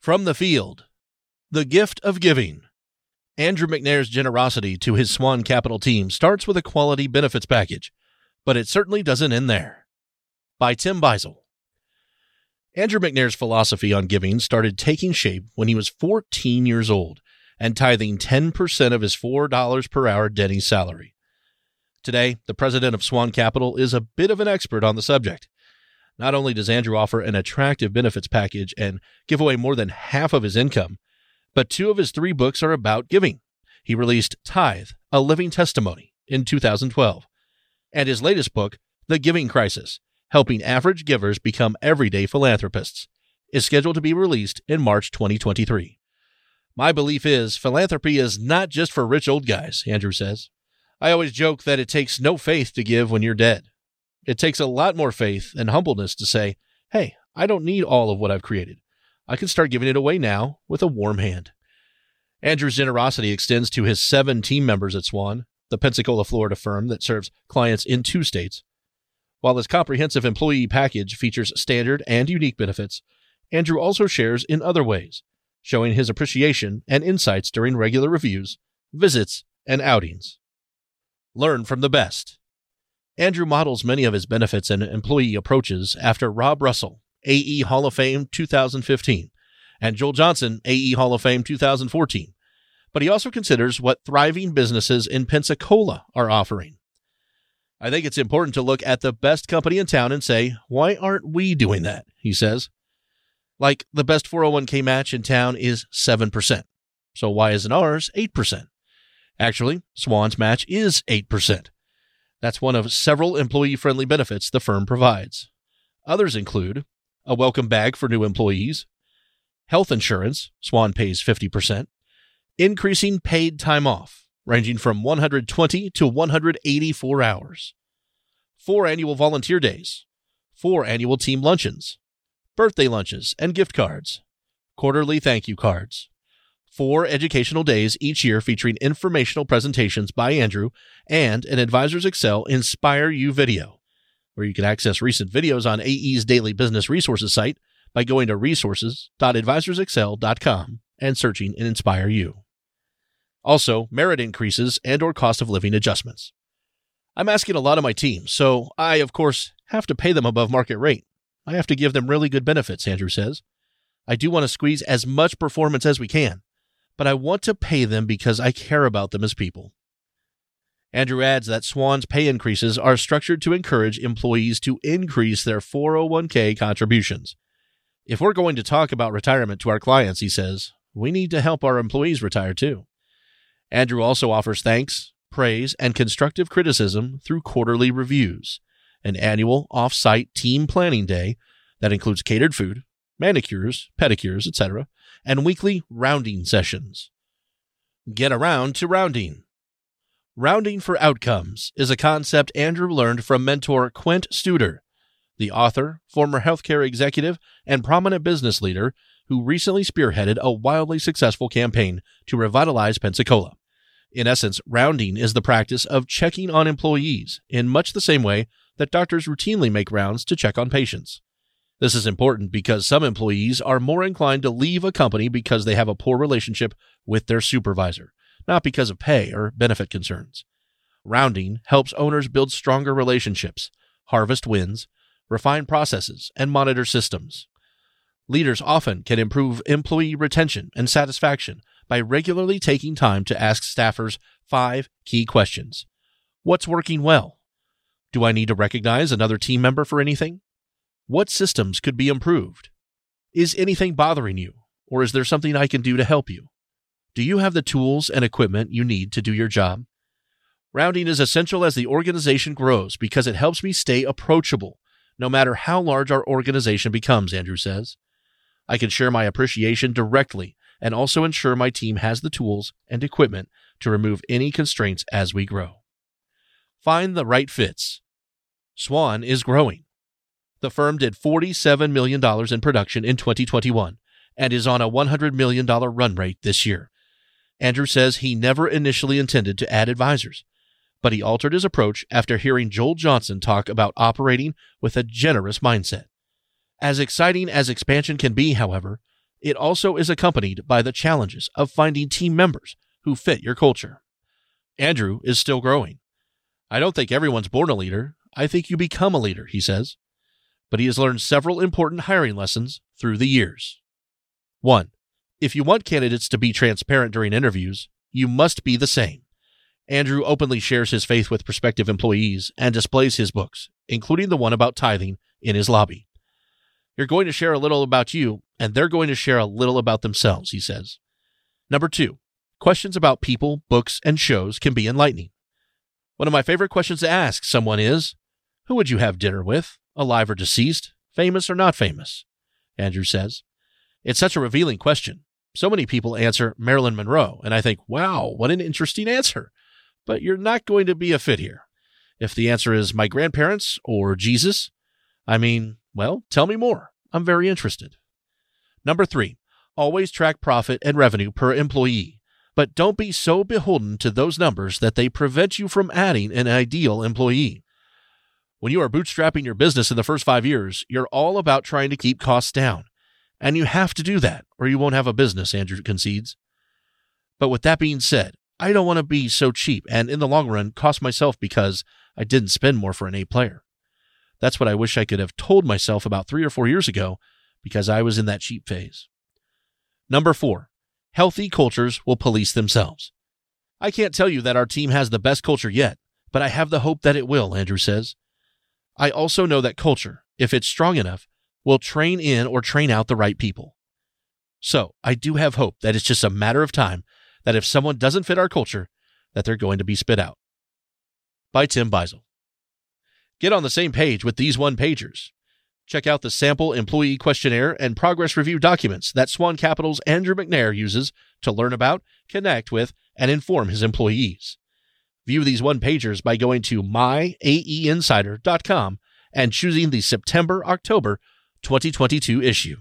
From the field, the gift of giving. Andrew McNair's generosity to his Swan Capital team starts with a quality benefits package, but it certainly doesn't end there. By Tim Beisel. Andrew McNair's philosophy on giving started taking shape when he was 14 years old and tithing 10% of his $4 per hour Denny's salary. Today, the president of Swan Capital is a bit of an expert on the subject. Not only does Andrew offer an attractive benefits package and give away more than half of his income, but two of his three books are about giving. He released Tithe, A Living Testimony in 2012, and his latest book, The Giving Crisis Helping Average Givers Become Everyday Philanthropists, is scheduled to be released in March 2023. My belief is philanthropy is not just for rich old guys, Andrew says. I always joke that it takes no faith to give when you're dead. It takes a lot more faith and humbleness to say, hey, I don't need all of what I've created. I can start giving it away now with a warm hand. Andrew's generosity extends to his seven team members at Swan, the Pensacola, Florida firm that serves clients in two states. While his comprehensive employee package features standard and unique benefits, Andrew also shares in other ways, showing his appreciation and insights during regular reviews, visits, and outings. Learn from the best. Andrew models many of his benefits and employee approaches after Rob Russell, AE Hall of Fame 2015, and Joel Johnson, AE Hall of Fame 2014. But he also considers what thriving businesses in Pensacola are offering. I think it's important to look at the best company in town and say, why aren't we doing that? He says. Like the best 401k match in town is 7%. So why isn't ours 8%? Actually, Swan's match is 8%. That's one of several employee friendly benefits the firm provides. Others include a welcome bag for new employees, health insurance, Swan pays 50%, increasing paid time off, ranging from 120 to 184 hours, four annual volunteer days, four annual team luncheons, birthday lunches and gift cards, quarterly thank you cards, four educational days each year featuring informational presentations by Andrew and an Advisors Excel Inspire You video, where you can access recent videos on AE's daily business resources site by going to resources.advisorsexcel.com and searching in Inspire You. Also, merit increases and or cost of living adjustments. I'm asking a lot of my team, so I, of course, have to pay them above market rate. I have to give them really good benefits, Andrew says. I do want to squeeze as much performance as we can but I want to pay them because I care about them as people. Andrew adds that Swan's pay increases are structured to encourage employees to increase their 401k contributions. If we're going to talk about retirement to our clients, he says, we need to help our employees retire too. Andrew also offers thanks, praise, and constructive criticism through quarterly reviews, an annual off site team planning day that includes catered food, manicures, pedicures, etc., and weekly rounding sessions. Get around to rounding. Rounding for outcomes is a concept Andrew learned from mentor Quint Studer, the author, former healthcare executive, and prominent business leader who recently spearheaded a wildly successful campaign to revitalize Pensacola. In essence, rounding is the practice of checking on employees in much the same way that doctors routinely make rounds to check on patients. This is important because some employees are more inclined to leave a company because they have a poor relationship with their supervisor, not because of pay or benefit concerns. Rounding helps owners build stronger relationships, harvest wins, refine processes, and monitor systems. Leaders often can improve employee retention and satisfaction by regularly taking time to ask staffers five key questions What's working well? Do I need to recognize another team member for anything? What systems could be improved? Is anything bothering you, or is there something I can do to help you? Do you have the tools and equipment you need to do your job? Rounding is essential as the organization grows because it helps me stay approachable, no matter how large our organization becomes, Andrew says. I can share my appreciation directly and also ensure my team has the tools and equipment to remove any constraints as we grow. Find the right fits. Swan is growing. The firm did $47 million in production in 2021 and is on a $100 million run rate this year. Andrew says he never initially intended to add advisors, but he altered his approach after hearing Joel Johnson talk about operating with a generous mindset. As exciting as expansion can be, however, it also is accompanied by the challenges of finding team members who fit your culture. Andrew is still growing. I don't think everyone's born a leader. I think you become a leader, he says. But he has learned several important hiring lessons through the years. 1. If you want candidates to be transparent during interviews, you must be the same. Andrew openly shares his faith with prospective employees and displays his books, including the one about tithing, in his lobby. You're going to share a little about you, and they're going to share a little about themselves, he says. Number two, questions about people, books, and shows can be enlightening. One of my favorite questions to ask someone is Who would you have dinner with, alive or deceased, famous or not famous? Andrew says. It's such a revealing question. So many people answer Marilyn Monroe, and I think, wow, what an interesting answer. But you're not going to be a fit here. If the answer is my grandparents or Jesus, I mean, well, tell me more. I'm very interested. Number three, always track profit and revenue per employee, but don't be so beholden to those numbers that they prevent you from adding an ideal employee. When you are bootstrapping your business in the first five years, you're all about trying to keep costs down. And you have to do that, or you won't have a business, Andrew concedes. But with that being said, I don't want to be so cheap and in the long run cost myself because I didn't spend more for an A player. That's what I wish I could have told myself about three or four years ago because I was in that cheap phase. Number four, healthy cultures will police themselves. I can't tell you that our team has the best culture yet, but I have the hope that it will, Andrew says. I also know that culture, if it's strong enough, will train in or train out the right people. So I do have hope that it's just a matter of time that if someone doesn't fit our culture, that they're going to be spit out. By Tim Beisel. Get on the same page with these one pagers. Check out the sample employee questionnaire and progress review documents that Swan Capital's Andrew McNair uses to learn about, connect with, and inform his employees. View these one pagers by going to myaeinsider.com and choosing the September October 2022 issue.